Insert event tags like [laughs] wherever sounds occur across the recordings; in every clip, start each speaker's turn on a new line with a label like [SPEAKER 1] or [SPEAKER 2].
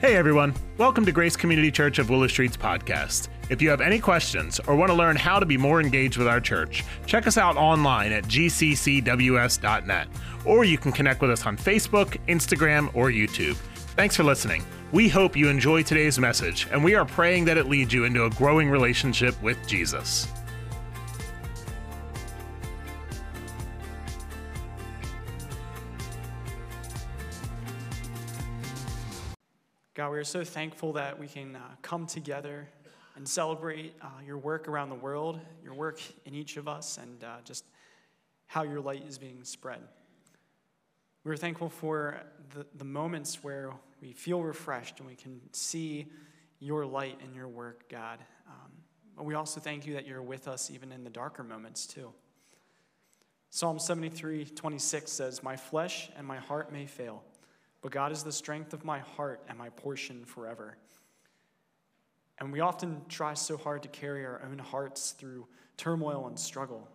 [SPEAKER 1] Hey everyone, welcome to Grace Community Church of Willow Street's podcast. If you have any questions or want to learn how to be more engaged with our church, check us out online at gccws.net, or you can connect with us on Facebook, Instagram, or YouTube. Thanks for listening. We hope you enjoy today's message, and we are praying that it leads you into a growing relationship with Jesus.
[SPEAKER 2] God, we are so thankful that we can uh, come together and celebrate uh, your work around the world, your work in each of us, and uh, just how your light is being spread. We're thankful for the, the moments where we feel refreshed and we can see your light and your work, God. Um, but we also thank you that you're with us even in the darker moments, too. Psalm 73 26 says, My flesh and my heart may fail but God is the strength of my heart and my portion forever. And we often try so hard to carry our own hearts through turmoil and struggle.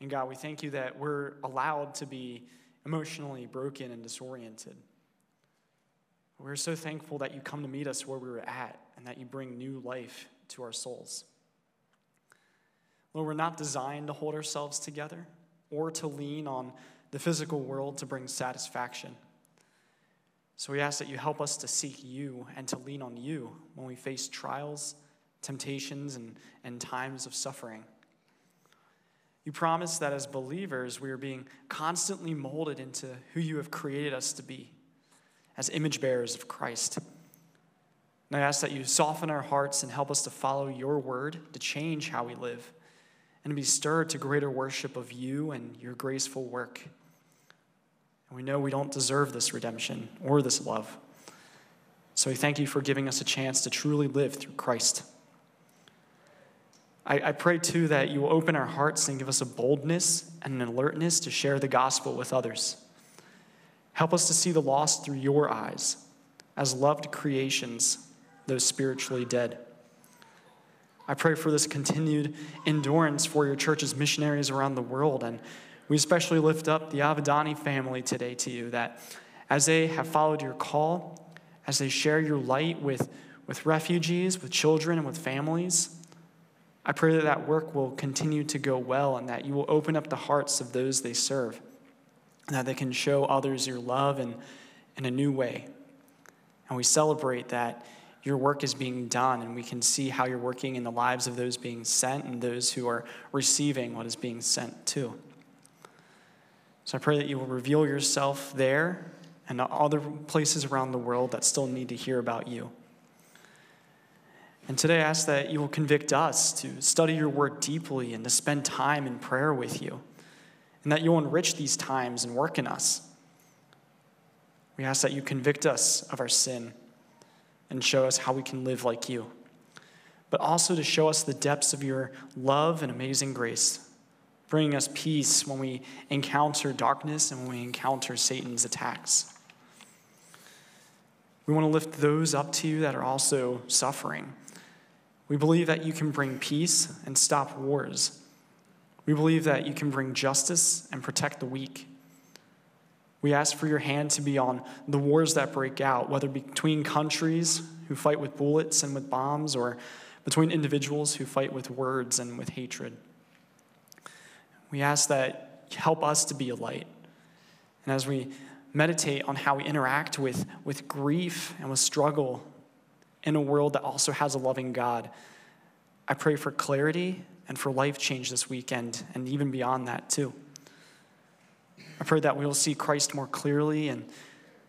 [SPEAKER 2] And God, we thank you that we're allowed to be emotionally broken and disoriented. We're so thankful that you come to meet us where we are at and that you bring new life to our souls. Lord, we're not designed to hold ourselves together or to lean on the physical world to bring satisfaction. So we ask that you help us to seek you and to lean on you when we face trials, temptations, and, and times of suffering. You promise that as believers, we are being constantly molded into who you have created us to be, as image bearers of Christ. And I ask that you soften our hearts and help us to follow your word, to change how we live, and to be stirred to greater worship of you and your graceful work. We know we don't deserve this redemption or this love. So we thank you for giving us a chance to truly live through Christ. I, I pray too that you will open our hearts and give us a boldness and an alertness to share the gospel with others. Help us to see the lost through your eyes as loved creations, though spiritually dead. I pray for this continued endurance for your church's missionaries around the world and we especially lift up the Avadani family today to you that as they have followed your call, as they share your light with, with refugees, with children, and with families, I pray that that work will continue to go well and that you will open up the hearts of those they serve, and that they can show others your love in, in a new way. And we celebrate that your work is being done, and we can see how you're working in the lives of those being sent and those who are receiving what is being sent to. So I pray that you will reveal yourself there and other places around the world that still need to hear about you. And today I ask that you will convict us to study your word deeply and to spend time in prayer with you, and that you'll enrich these times and work in us. We ask that you convict us of our sin and show us how we can live like you, but also to show us the depths of your love and amazing grace bringing us peace when we encounter darkness and when we encounter Satan's attacks. We want to lift those up to you that are also suffering. We believe that you can bring peace and stop wars. We believe that you can bring justice and protect the weak. We ask for your hand to be on the wars that break out, whether between countries who fight with bullets and with bombs, or between individuals who fight with words and with hatred. We ask that help us to be a light. And as we meditate on how we interact with, with grief and with struggle in a world that also has a loving God, I pray for clarity and for life change this weekend and even beyond that, too. I pray that we will see Christ more clearly and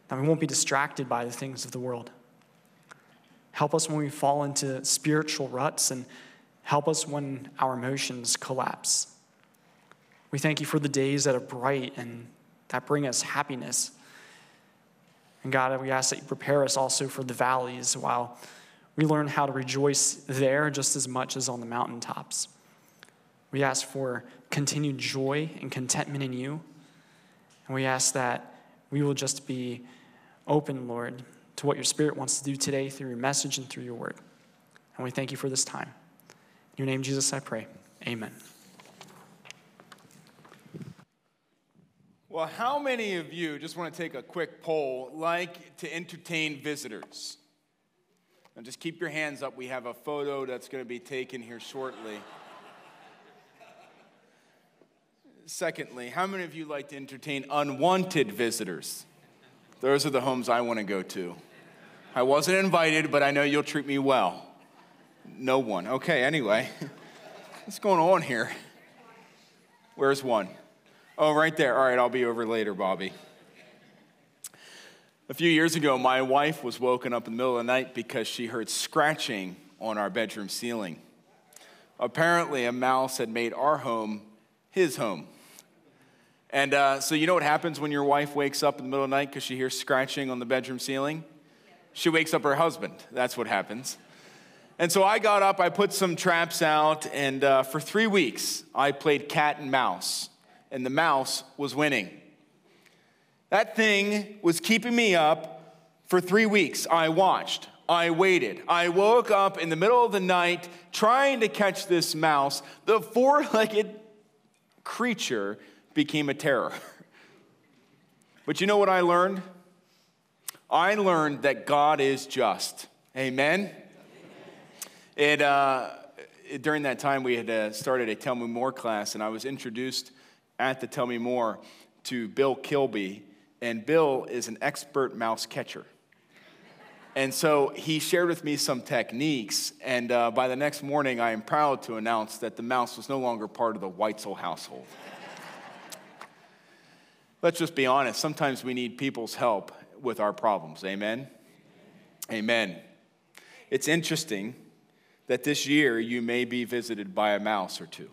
[SPEAKER 2] that we won't be distracted by the things of the world. Help us when we fall into spiritual ruts and help us when our emotions collapse. We thank you for the days that are bright and that bring us happiness. And God, we ask that you prepare us also for the valleys while we learn how to rejoice there just as much as on the mountaintops. We ask for continued joy and contentment in you. And we ask that we will just be open, Lord, to what your Spirit wants to do today through your message and through your word. And we thank you for this time. In your name, Jesus, I pray. Amen.
[SPEAKER 3] Well, how many of you, just want to take a quick poll, like to entertain visitors? Now, just keep your hands up. We have a photo that's going to be taken here shortly. Secondly, how many of you like to entertain unwanted visitors? Those are the homes I want to go to. I wasn't invited, but I know you'll treat me well. No one. Okay, anyway. [laughs] What's going on here? Where's one? Oh, right there. All right, I'll be over later, Bobby. A few years ago, my wife was woken up in the middle of the night because she heard scratching on our bedroom ceiling. Apparently, a mouse had made our home his home. And uh, so, you know what happens when your wife wakes up in the middle of the night because she hears scratching on the bedroom ceiling? She wakes up her husband. That's what happens. And so I got up, I put some traps out, and uh, for three weeks, I played cat and mouse and the mouse was winning. That thing was keeping me up for three weeks. I watched, I waited. I woke up in the middle of the night trying to catch this mouse. The four legged creature became a terror. [laughs] But you know what I learned? I learned that God is just. Amen? It, uh, during that time, we had uh, started a Tell Me More class, and I was introduced at the Tell Me More to Bill Kilby, and Bill is an expert mouse catcher. And so he shared with me some techniques, and uh, by the next morning, I am proud to announce that the mouse was no longer part of the Weitzel household. Let's just be honest, sometimes we need people's help with our problems. Amen? Amen. It's interesting that this year you may be visited by a mouse or two.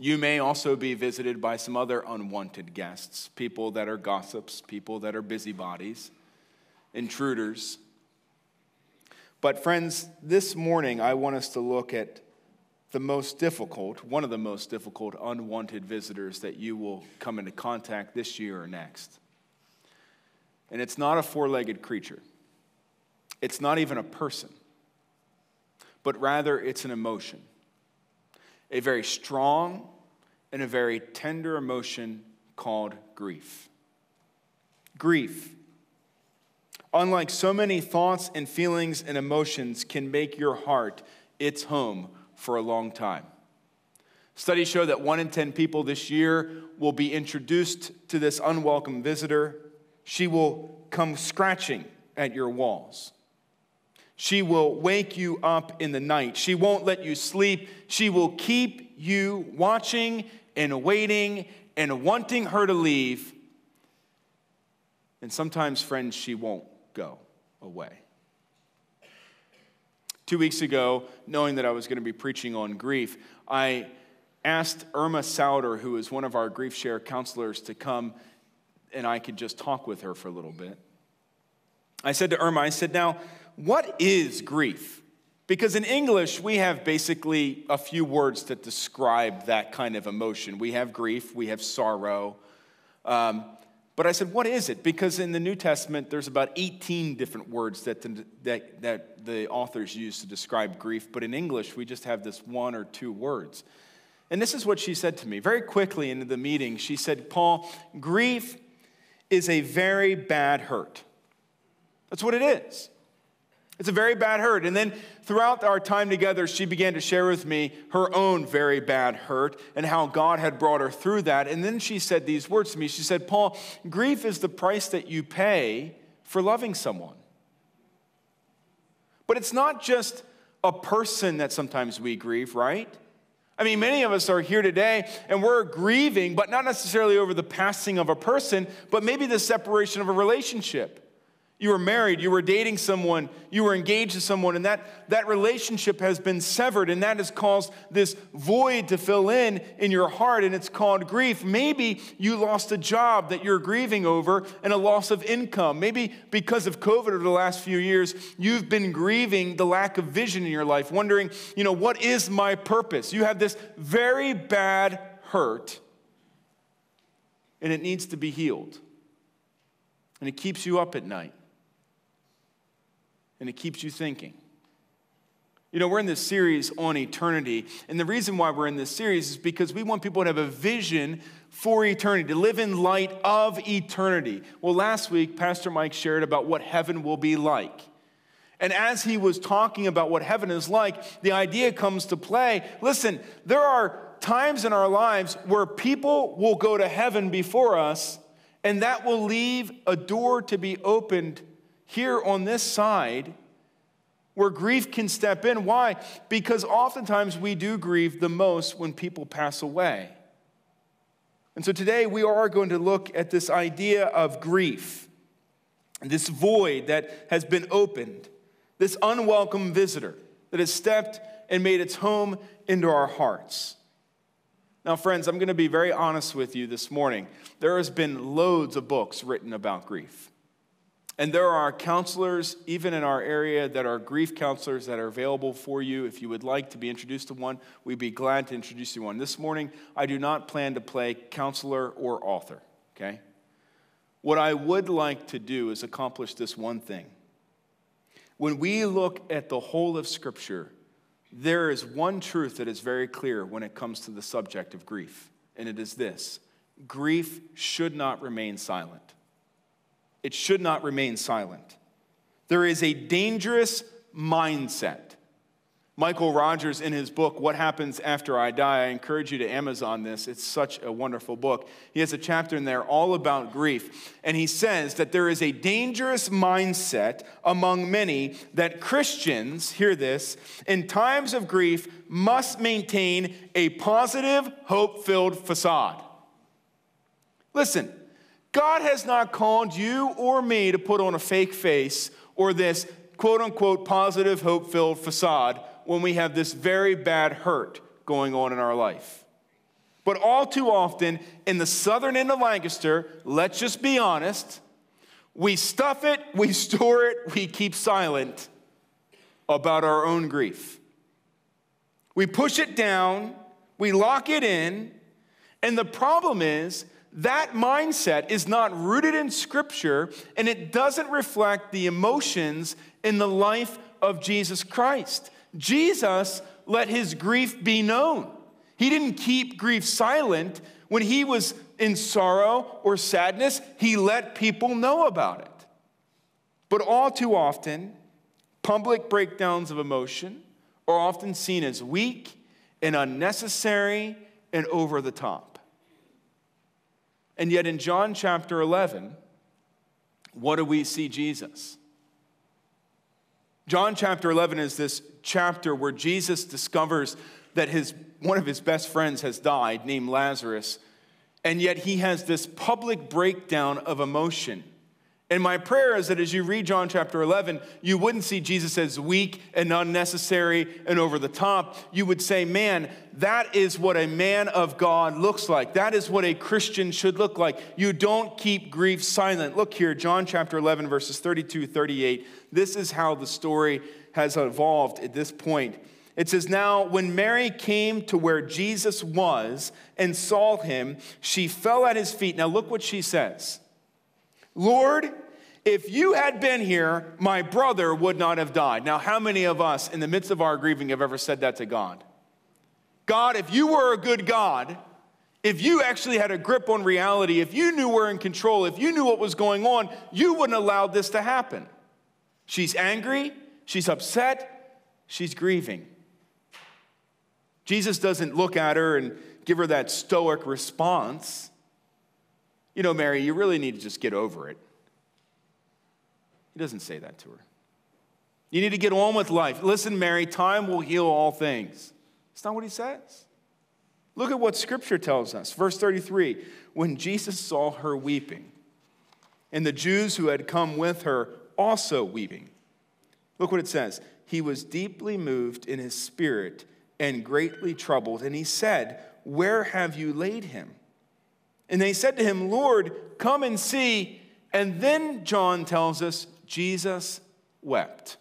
[SPEAKER 3] You may also be visited by some other unwanted guests, people that are gossips, people that are busybodies, intruders. But, friends, this morning I want us to look at the most difficult, one of the most difficult unwanted visitors that you will come into contact this year or next. And it's not a four legged creature, it's not even a person, but rather it's an emotion a very strong and a very tender emotion called grief. Grief, unlike so many thoughts and feelings and emotions, can make your heart its home for a long time. Studies show that one in 10 people this year will be introduced to this unwelcome visitor. She will come scratching at your walls. She will wake you up in the night. She won't let you sleep. She will keep you watching and waiting and wanting her to leave. And sometimes, friends, she won't go away. Two weeks ago, knowing that I was going to be preaching on grief, I asked Irma Souter, who is one of our grief share counselors, to come and I could just talk with her for a little bit. I said to Irma, I said, Now, what is grief? Because in English, we have basically a few words that describe that kind of emotion. We have grief, we have sorrow. Um, but I said, what is it? Because in the New Testament, there's about 18 different words that that, that the authors use to describe grief. But in English, we just have this one or two words. And this is what she said to me very quickly into the meeting. She said, Paul, grief is a very bad hurt. That's what it is. It's a very bad hurt. And then throughout our time together, she began to share with me her own very bad hurt and how God had brought her through that. And then she said these words to me. She said, Paul, grief is the price that you pay for loving someone. But it's not just a person that sometimes we grieve, right? I mean, many of us are here today and we're grieving, but not necessarily over the passing of a person, but maybe the separation of a relationship. You were married, you were dating someone, you were engaged to someone, and that, that relationship has been severed, and that has caused this void to fill in in your heart, and it's called grief. Maybe you lost a job that you're grieving over and a loss of income. Maybe because of COVID over the last few years, you've been grieving the lack of vision in your life, wondering, you know, what is my purpose? You have this very bad hurt, and it needs to be healed. And it keeps you up at night and it keeps you thinking. You know, we're in this series on eternity. And the reason why we're in this series is because we want people to have a vision for eternity, to live in light of eternity. Well, last week, Pastor Mike shared about what heaven will be like. And as he was talking about what heaven is like, the idea comes to play. Listen, there are times in our lives where people will go to heaven before us, and that will leave a door to be opened here on this side where grief can step in. Why? Because oftentimes we do grieve the most when people pass away. And so today we are going to look at this idea of grief, this void that has been opened, this unwelcome visitor that has stepped and made its home into our hearts. Now, friends, I'm going to be very honest with you this morning. There has been loads of books written about grief. And there are counselors, even in our area, that are grief counselors that are available for you. If you would like to be introduced to one, we'd be glad to introduce you one. This morning, I do not plan to play counselor or author, okay? What I would like to do is accomplish this one thing. When we look at the whole of Scripture, there is one truth that is very clear when it comes to the subject of grief, and it is this grief should not remain silent it should not remain silent. There is a dangerous mindset. Michael Rogers, in his book, What Happens After I Die, I encourage you to Amazon this. It's such a wonderful book. He has a chapter in there all about grief. And he says that there is a dangerous mindset among many that Christians, hear this, in times of grief must maintain a positive, hope filled facade. Listen, God has not called you or me to put on a fake face or this quote unquote positive, hope filled facade when we have this very bad hurt going on in our life. But all too often, in the southern end of Lancaster, let's just be honest, we stuff it, we store it, we keep silent about our own grief. We push it down, we lock it in, and the problem is that mindset is not rooted in Scripture and it doesn't reflect the emotions in the life of Jesus Christ. Jesus let his grief be known. He didn't keep grief silent. When he was in sorrow or sadness, he let people know about it. But all too often, public breakdowns of emotion are often seen as weak and unnecessary and over the top. And yet in John chapter 11, what do we see Jesus? John chapter 11 is this chapter where Jesus discovers that his, one of his best friends has died, named Lazarus, and yet he has this public breakdown of emotion. And my prayer is that as you read John chapter 11, you wouldn't see Jesus as weak and unnecessary and over the top. You would say, man, that is what a man of God looks like. That is what a Christian should look like. You don't keep grief silent. Look here, John chapter 11, verses 32, 38. This is how the story has evolved at this point. It says, Now, when Mary came to where Jesus was and saw him, she fell at his feet. Now, look what she says. Lord, if you had been here, my brother would not have died. Now, how many of us in the midst of our grieving have ever said that to God? God, if you were a good God, if you actually had a grip on reality, if you knew we're in control, if you knew what was going on, you wouldn't allow this to happen. She's angry, she's upset, she's grieving. Jesus doesn't look at her and give her that stoic response you know, Mary, you really need to just get over it. He doesn't say that to her. You need to get on with life. Listen, Mary, time will heal all things. It's not what he says. Look at what scripture tells us. Verse 33 When Jesus saw her weeping, and the Jews who had come with her also weeping, look what it says. He was deeply moved in his spirit and greatly troubled, and he said, Where have you laid him? And they said to him, Lord, come and see. And then John tells us Jesus wept.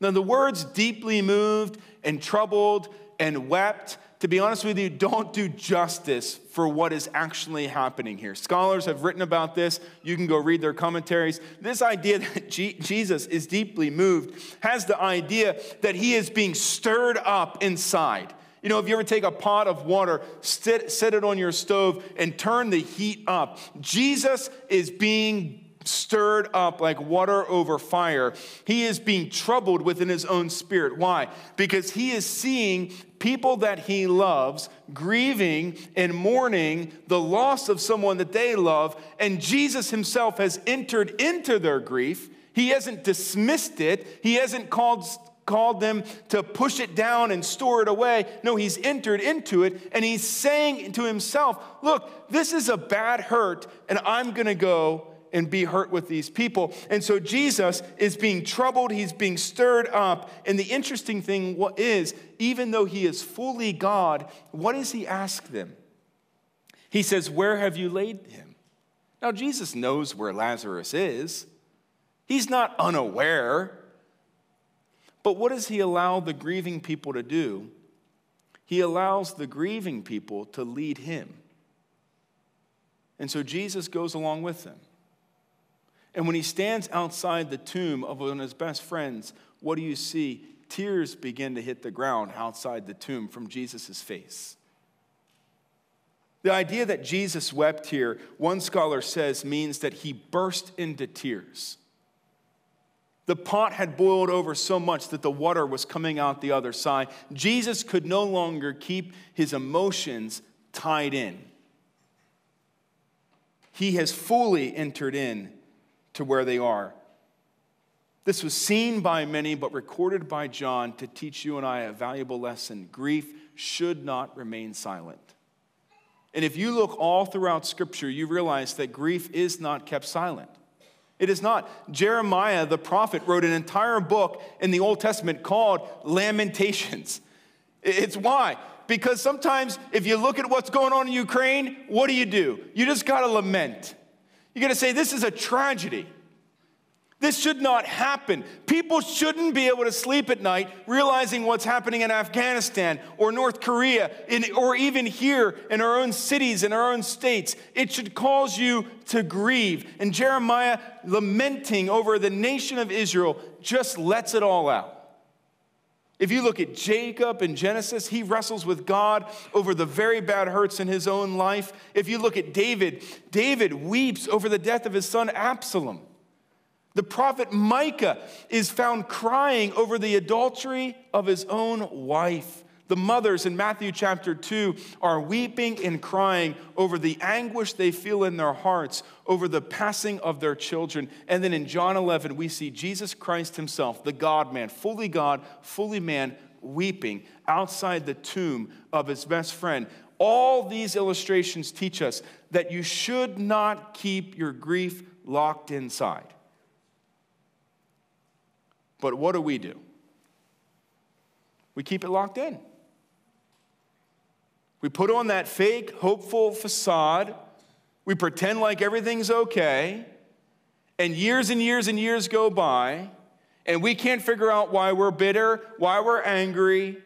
[SPEAKER 3] Now, the words deeply moved and troubled and wept to be honest with you, don't do justice for what is actually happening here. Scholars have written about this. You can go read their commentaries. This idea [laughs] that Jesus is deeply moved has the idea that he is being stirred up inside. You know, if you ever take a pot of water, sit, set it on your stove, and turn the heat up, Jesus is being stirred up like water over fire. He is being troubled within his own spirit. Why? Because he is seeing people that he loves grieving and mourning the loss of someone that they love, and Jesus himself has entered into their grief. He hasn't dismissed it. He hasn't called, called them to push it down and store it away. No, he's entered into it and he's saying to himself, Look, this is a bad hurt, and I'm going to go and be hurt with these people. And so Jesus is being troubled, he's being stirred up. And the interesting thing is, even though he is fully God, what does he ask them? He says, Where have you laid him? Now, Jesus knows where Lazarus is, he's not unaware. But what does he allow the grieving people to do? He allows the grieving people to lead him. And so Jesus goes along with them. And when he stands outside the tomb of one of his best friends, what do you see? Tears begin to hit the ground outside the tomb from Jesus' face. The idea that Jesus wept here, one scholar says, means that he burst into tears. The pot had boiled over so much that the water was coming out the other side. Jesus could no longer keep his emotions tied in. He has fully entered in to where they are. This was seen by many, but recorded by John to teach you and I a valuable lesson. Grief should not remain silent. And if you look all throughout Scripture, you realize that grief is not kept silent. It is not. Jeremiah, the prophet, wrote an entire book in the Old Testament called Lamentations. It's why? Because sometimes if you look at what's going on in Ukraine, what do you do? You just got to lament. You got to say, this is a tragedy. This should not happen. People shouldn't be able to sleep at night realizing what's happening in Afghanistan or North Korea in, or even here in our own cities, in our own states. It should cause you to grieve. And Jeremiah, lamenting over the nation of Israel, just lets it all out. If you look at Jacob in Genesis, he wrestles with God over the very bad hurts in his own life. If you look at David, David weeps over the death of his son Absalom. The prophet Micah is found crying over the adultery of his own wife. The mothers in Matthew chapter 2 are weeping and crying over the anguish they feel in their hearts over the passing of their children. And then in John 11, we see Jesus Christ himself, the God man, fully God, fully man, weeping outside the tomb of his best friend. All these illustrations teach us that you should not keep your grief locked inside. But what do we do? We keep it locked in. We put on that fake, hopeful facade. We pretend like everything's okay. And years and years and years go by, and we can't figure out why we're bitter, why we're angry,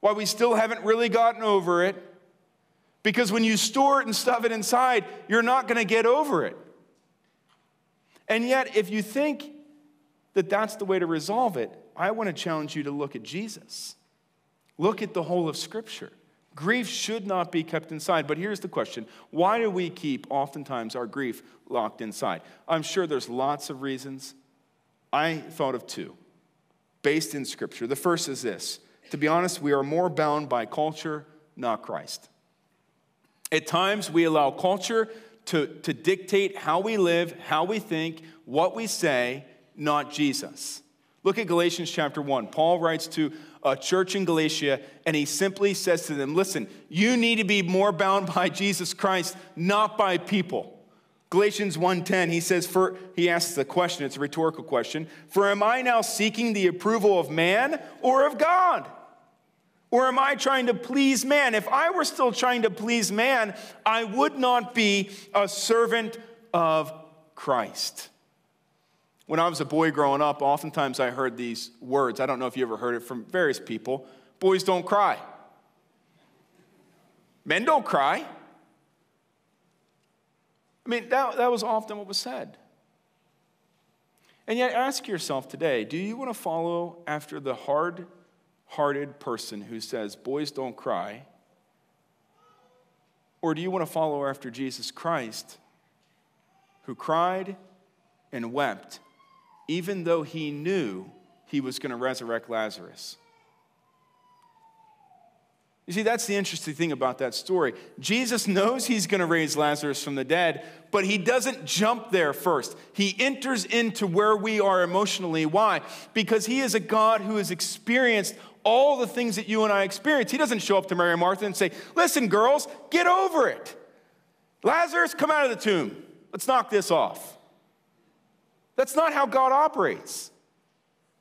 [SPEAKER 3] why we still haven't really gotten over it. Because when you store it and stuff it inside, you're not going to get over it. And yet, if you think that that's the way to resolve it, I want to challenge you to look at Jesus. Look at the whole of Scripture. Grief should not be kept inside. But here's the question why do we keep oftentimes our grief locked inside? I'm sure there's lots of reasons. I thought of two based in Scripture. The first is this to be honest, we are more bound by culture, not Christ. At times, we allow culture to, to dictate how we live, how we think, what we say, not Jesus. Look at Galatians chapter 1. Paul writes to a church in Galatia, and he simply says to them, Listen, you need to be more bound by Jesus Christ, not by people. Galatians 1:10 he says for he asks the question it's a rhetorical question for am I now seeking the approval of man or of God or am I trying to please man if I were still trying to please man I would not be a servant of Christ when I was a boy growing up, oftentimes I heard these words. I don't know if you ever heard it from various people boys don't cry. Men don't cry. I mean, that, that was often what was said. And yet, ask yourself today do you want to follow after the hard hearted person who says, Boys don't cry? Or do you want to follow after Jesus Christ, who cried and wept, even though he knew he was going to resurrect Lazarus? You see, that's the interesting thing about that story. Jesus knows he's going to raise Lazarus from the dead, but he doesn't jump there first. He enters into where we are emotionally. Why? Because he is a God who has experienced all the things that you and I experience. He doesn't show up to Mary and Martha and say, Listen, girls, get over it. Lazarus, come out of the tomb. Let's knock this off. That's not how God operates.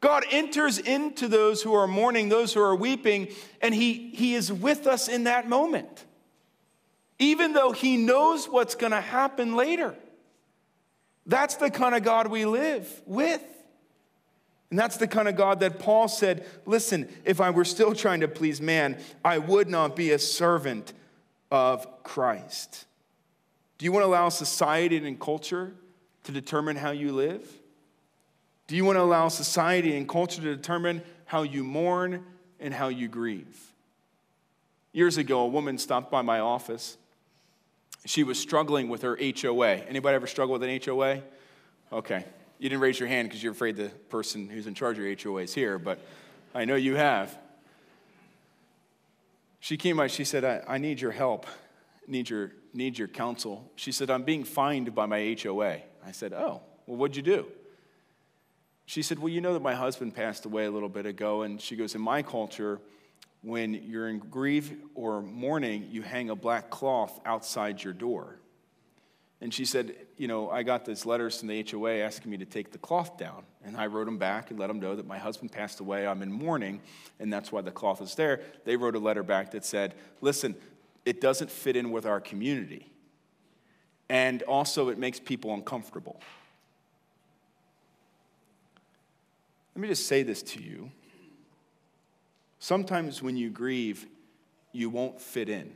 [SPEAKER 3] God enters into those who are mourning, those who are weeping, and he, he is with us in that moment, even though He knows what's going to happen later. That's the kind of God we live with. And that's the kind of God that Paul said, listen, if I were still trying to please man, I would not be a servant of Christ. Do you want to allow society and culture to determine how you live? Do you want to allow society and culture to determine how you mourn and how you grieve? Years ago, a woman stopped by my office. She was struggling with her HOA. Anybody ever struggle with an HOA? Okay. You didn't raise your hand because you're afraid the person who's in charge of your HOA is here, but I know you have. She came by, she said, I, I need your help, need your, need your counsel. She said, I'm being fined by my HOA. I said, Oh, well, what'd you do? She said, Well, you know that my husband passed away a little bit ago. And she goes, In my culture, when you're in grief or mourning, you hang a black cloth outside your door. And she said, You know, I got these letters from the HOA asking me to take the cloth down. And I wrote them back and let them know that my husband passed away. I'm in mourning, and that's why the cloth is there. They wrote a letter back that said, Listen, it doesn't fit in with our community. And also, it makes people uncomfortable. Let me just say this to you. Sometimes when you grieve, you won't fit in.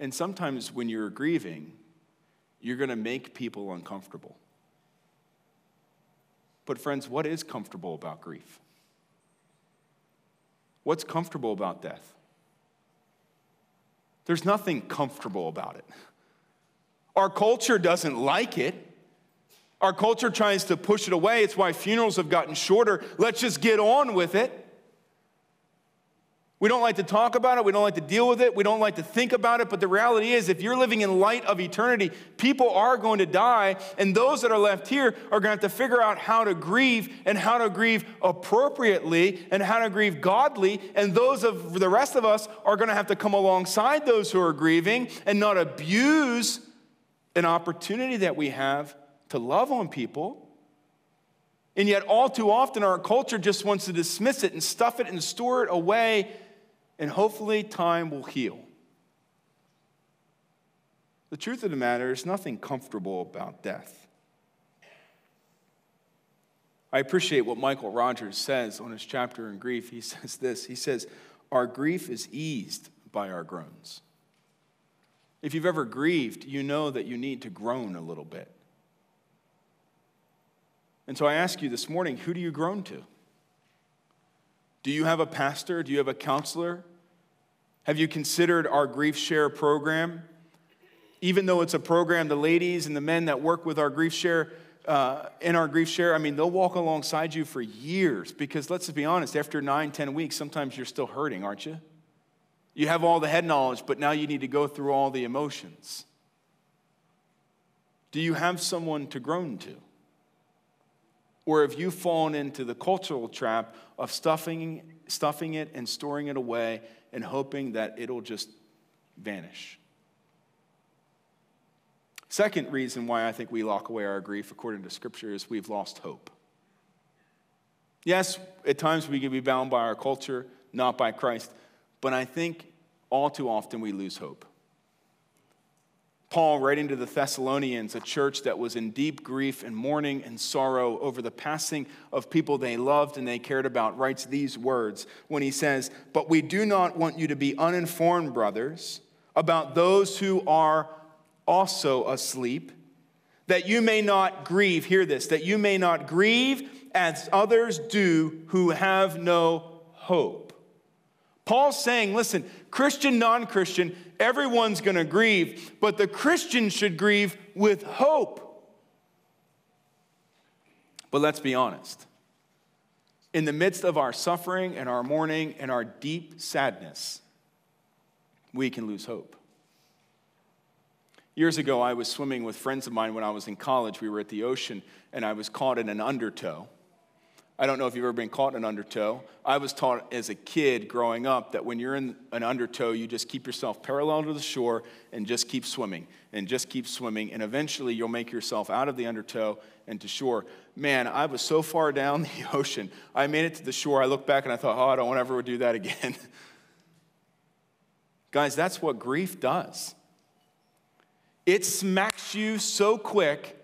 [SPEAKER 3] And sometimes when you're grieving, you're going to make people uncomfortable. But, friends, what is comfortable about grief? What's comfortable about death? There's nothing comfortable about it. Our culture doesn't like it. Our culture tries to push it away. It's why funerals have gotten shorter. Let's just get on with it. We don't like to talk about it. We don't like to deal with it. We don't like to think about it. But the reality is, if you're living in light of eternity, people are going to die. And those that are left here are going to have to figure out how to grieve and how to grieve appropriately and how to grieve godly. And those of the rest of us are going to have to come alongside those who are grieving and not abuse an opportunity that we have to love on people. And yet, all too often, our culture just wants to dismiss it and stuff it and store it away and hopefully time will heal. The truth of the matter is nothing comfortable about death. I appreciate what Michael Rogers says on his chapter in grief. He [laughs] says this He says, Our grief is eased by our groans. If you've ever grieved, you know that you need to groan a little bit. And so I ask you this morning who do you groan to? Do you have a pastor? Do you have a counselor? Have you considered our Grief Share program? Even though it's a program, the ladies and the men that work with our Grief Share, uh, in our Grief Share, I mean, they'll walk alongside you for years because let's be honest, after nine, ten weeks, sometimes you're still hurting, aren't you? You have all the head knowledge, but now you need to go through all the emotions. Do you have someone to groan to? Or have you fallen into the cultural trap of stuffing, stuffing it and storing it away and hoping that it'll just vanish? Second reason why I think we lock away our grief, according to Scripture, is we've lost hope. Yes, at times we can be bound by our culture, not by Christ, but I think all too often we lose hope. Paul, writing to the Thessalonians, a church that was in deep grief and mourning and sorrow over the passing of people they loved and they cared about, writes these words when he says, But we do not want you to be uninformed, brothers, about those who are also asleep, that you may not grieve, hear this, that you may not grieve as others do who have no hope. Paul's saying, listen, Christian, non Christian, everyone's going to grieve, but the Christian should grieve with hope. But let's be honest. In the midst of our suffering and our mourning and our deep sadness, we can lose hope. Years ago, I was swimming with friends of mine when I was in college. We were at the ocean, and I was caught in an undertow. I don't know if you've ever been caught in an undertow. I was taught as a kid growing up that when you're in an undertow, you just keep yourself parallel to the shore and just keep swimming and just keep swimming. And eventually you'll make yourself out of the undertow and to shore. Man, I was so far down [laughs] the ocean. I made it to the shore. I looked back and I thought, oh, I don't want ever do that again. [laughs] Guys, that's what grief does. It smacks you so quick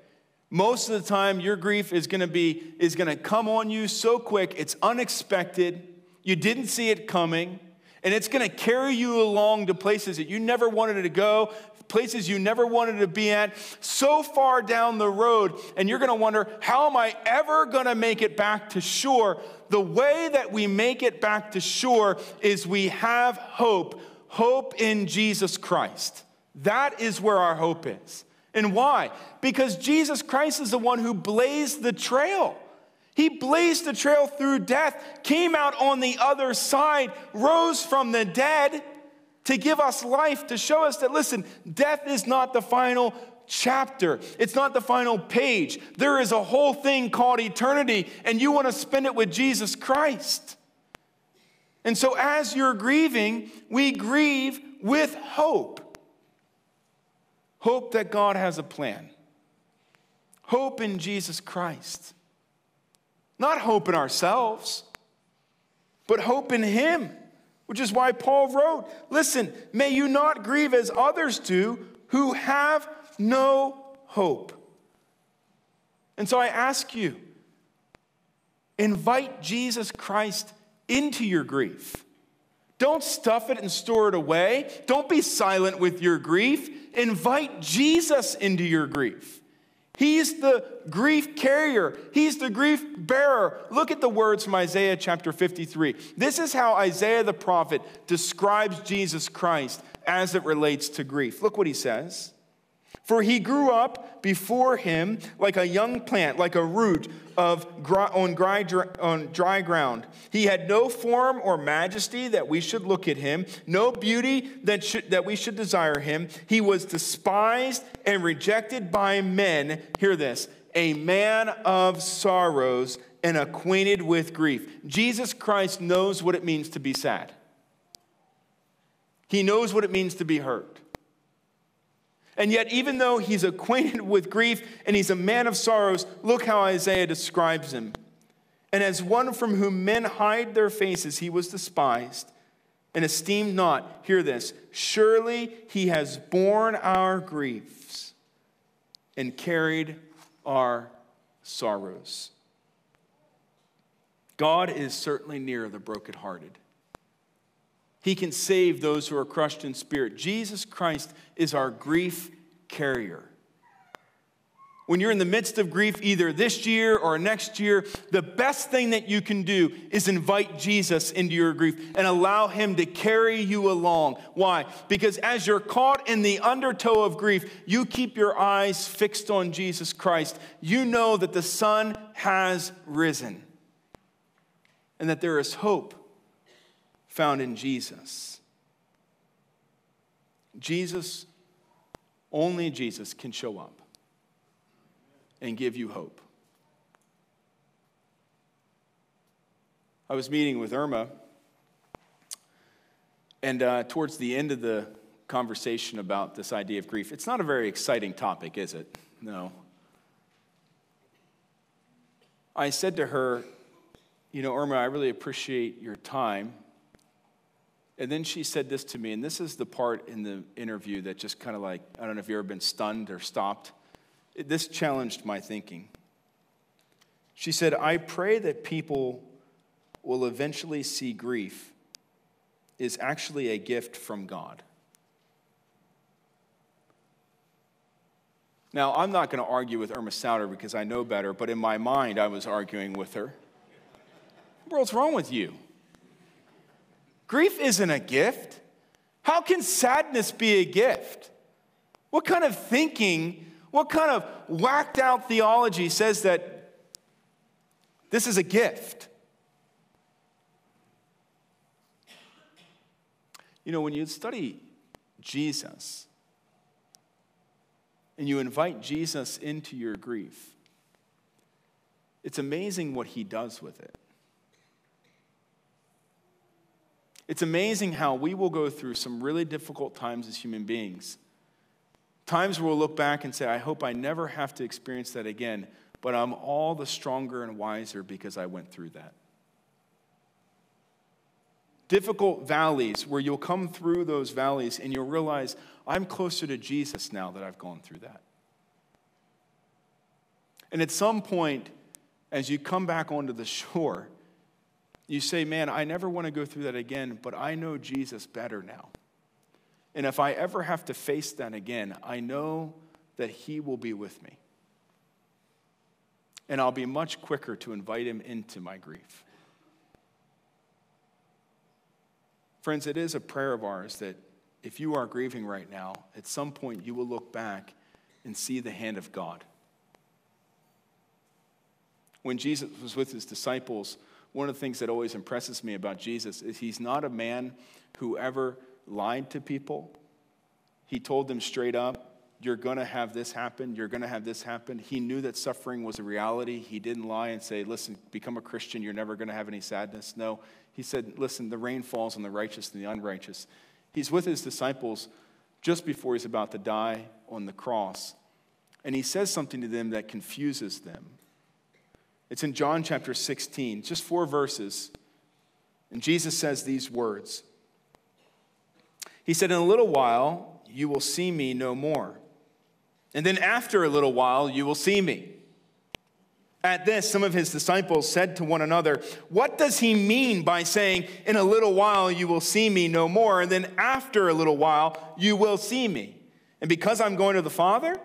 [SPEAKER 3] most of the time, your grief is going to be is going to come on you so quick. It's unexpected. You didn't see it coming, and it's going to carry you along to places that you never wanted to go, places you never wanted to be at, so far down the road, and you're going to wonder, how am I ever going to make it back to shore? The way that we make it back to shore is we have hope, hope in Jesus Christ. That is where our hope is. And why? Because Jesus Christ is the one who blazed the trail. He blazed the trail through death, came out on the other side, rose from the dead to give us life, to show us that, listen, death is not the final chapter, it's not the final page. There is a whole thing called eternity, and you want to spend it with Jesus Christ. And so, as you're grieving, we grieve with hope. Hope that God has a plan. Hope in Jesus Christ. Not hope in ourselves, but hope in Him, which is why Paul wrote Listen, may you not grieve as others do who have no hope. And so I ask you, invite Jesus Christ into your grief. Don't stuff it and store it away. Don't be silent with your grief. Invite Jesus into your grief. He's the grief carrier. He's the grief bearer. Look at the words from Isaiah chapter 53. This is how Isaiah the prophet describes Jesus Christ as it relates to grief. Look what he says. For he grew up before him like a young plant, like a root of on, dry, on dry ground. He had no form or majesty that we should look at him, no beauty that, should, that we should desire him. He was despised and rejected by men. Hear this a man of sorrows and acquainted with grief. Jesus Christ knows what it means to be sad, he knows what it means to be hurt. And yet, even though he's acquainted [laughs] with grief and he's a man of sorrows, look how Isaiah describes him. And as one from whom men hide their faces, he was despised and esteemed not. Hear this surely he has borne our griefs and carried our sorrows. God is certainly near the brokenhearted. He can save those who are crushed in spirit. Jesus Christ is our grief carrier. When you're in the midst of grief, either this year or next year, the best thing that you can do is invite Jesus into your grief and allow him to carry you along. Why? Because as you're caught in the undertow of grief, you keep your eyes fixed on Jesus Christ. You know that the sun has risen and that there is hope found in Jesus. Jesus, only Jesus can show up and give you hope. I was meeting with Irma, and uh, towards the end of the conversation about this idea of grief, it's not a very exciting topic, is it? No. I said to her, You know, Irma, I really appreciate your time And then she said this to me, and this is the part in the interview that just kind of like, I don't know if you've ever been stunned or stopped. It, this challenged my thinking. She said, I pray that people will eventually see grief is actually a gift from God. Now, I'm not going to argue with Irma Souter because I know better, but in my mind, I was arguing with her. What's wrong with you? Grief isn't a gift. How can sadness be a gift? What kind of thinking, what kind of whacked out theology says that this is a gift? You know, when you study Jesus and you invite Jesus into your grief, it's amazing what he does with it. It's amazing how we will go through some really difficult times as human beings. Times where we'll look back and say, I hope I never have to experience that again, but I'm all the stronger and wiser because I went through that. Difficult valleys where you'll come through those valleys and you'll realize, I'm closer to Jesus now that I've gone through that. And at some point, as you come back onto the shore, you say, Man, I never want to go through that again, but I know Jesus better now. And if I ever have to face that again, I know that He will be with me. And I'll be much quicker to invite Him into my grief. Friends, it is a prayer of ours that if you are grieving right now, at some point you will look back and see the hand of God. When Jesus was with his disciples, one of the things that always impresses me about Jesus is he's not a man who ever lied to people. He told them straight up, You're going to have this happen. You're going to have this happen. He knew that suffering was a reality. He didn't lie and say, Listen, become a Christian. You're never going to have any sadness. No, he said, Listen, the rain falls on the righteous and the unrighteous. He's with his disciples just before he's about to die on the cross. And he says something to them that confuses them. It's in John chapter 16, just four verses. And Jesus says these words He said, In a little while, you will see me no more. And then after a little while, you will see me. At this, some of his disciples said to one another, What does he mean by saying, In a little while you will see me no more, and then after a little while you will see me? And because I'm going to the Father,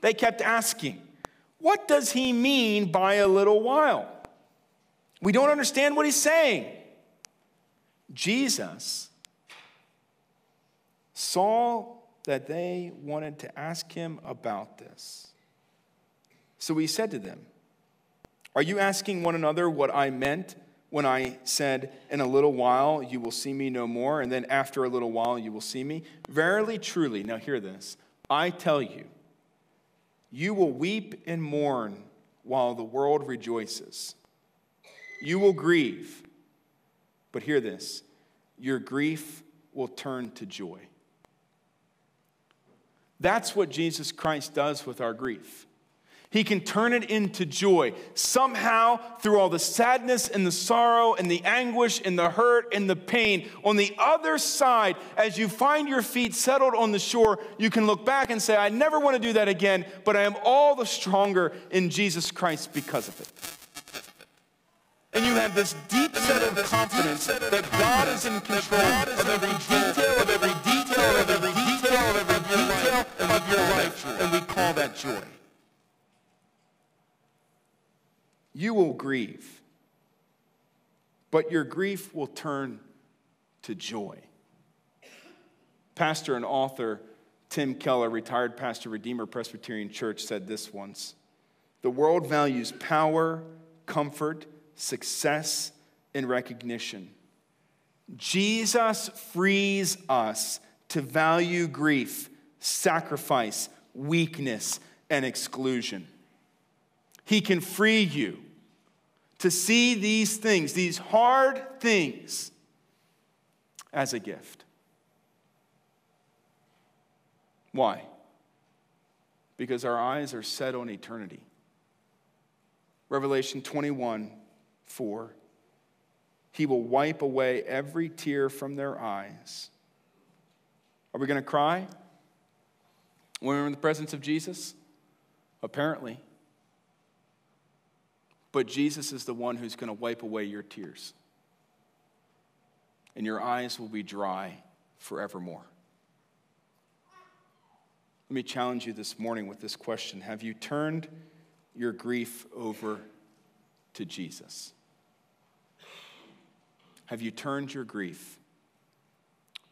[SPEAKER 3] they kept asking, what does he mean by a little while? We don't understand what he's saying. Jesus saw that they wanted to ask him about this. So he said to them, Are you asking one another what I meant when I said, In a little while you will see me no more, and then after a little while you will see me? Verily, truly, now hear this, I tell you, you will weep and mourn while the world rejoices. You will grieve, but hear this your grief will turn to joy. That's what Jesus Christ does with our grief. He can turn it into joy. Somehow, through all the sadness and the sorrow and the anguish and the hurt and the pain, on the other side, as you find your feet settled on the shore, you can look back and say, I never want to do that again, but I am all the stronger in Jesus Christ because of it. And you have this deep set of confidence that God is in control of every detail, of every detail, of every detail, of every detail of your life, and we call that joy. You will grieve, but your grief will turn to joy. Pastor and author Tim Keller, retired pastor, Redeemer Presbyterian Church, said this once The world values power, comfort, success, and recognition. Jesus frees us to value grief, sacrifice, weakness, and exclusion. He can free you to see these things, these hard things, as a gift. Why? Because our eyes are set on eternity. Revelation 21 4. He will wipe away every tear from their eyes. Are we going to cry when we're in the presence of Jesus? Apparently. But Jesus is the one who's going to wipe away your tears. And your eyes will be dry forevermore. Let me challenge you this morning with this question Have you turned your grief over to Jesus? Have you turned your grief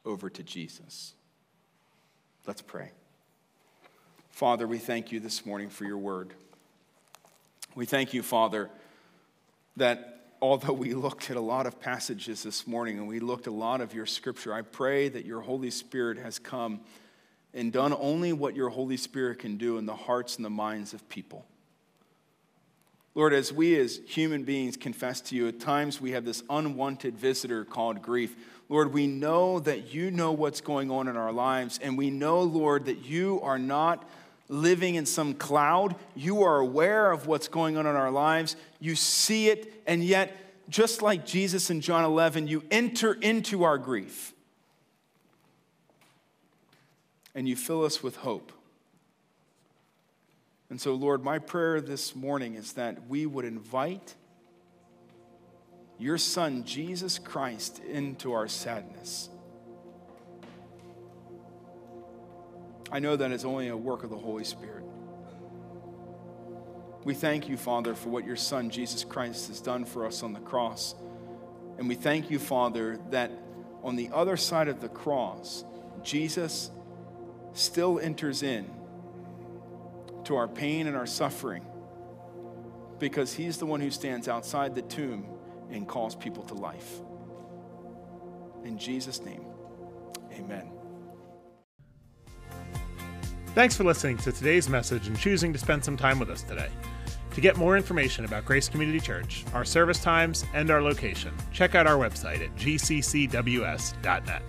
[SPEAKER 3] over to Jesus? Let's pray. Father, we thank you this morning for your word. We thank you, Father, that although we looked at a lot of passages this morning and we looked a lot of your scripture, I pray that your Holy Spirit has come and done only what your Holy Spirit can do in the hearts and the minds of people. Lord, as we as human beings confess to you, at times we have this unwanted visitor called grief. Lord, we know that you know what's going on in our lives, and we know, Lord, that you are not living in some cloud. You are aware of what's going on in our lives. You see it, and yet, just like Jesus in John 11, you enter into our grief and you fill us with hope. And so, Lord, my prayer this morning is that we would invite your Son, Jesus Christ, into our sadness. I know that it's only a work of the Holy Spirit. We thank you, Father, for what your Son, Jesus Christ, has done for us on the cross. And we thank you, Father, that on the other side of the cross, Jesus still enters in to our pain and our suffering because he's the one who stands outside the tomb and calls people to life. In Jesus' name, amen.
[SPEAKER 1] Thanks for listening to today's message and choosing to spend some time with us today. To get more information about Grace Community Church, our service times, and our location, check out our website at gccws.net.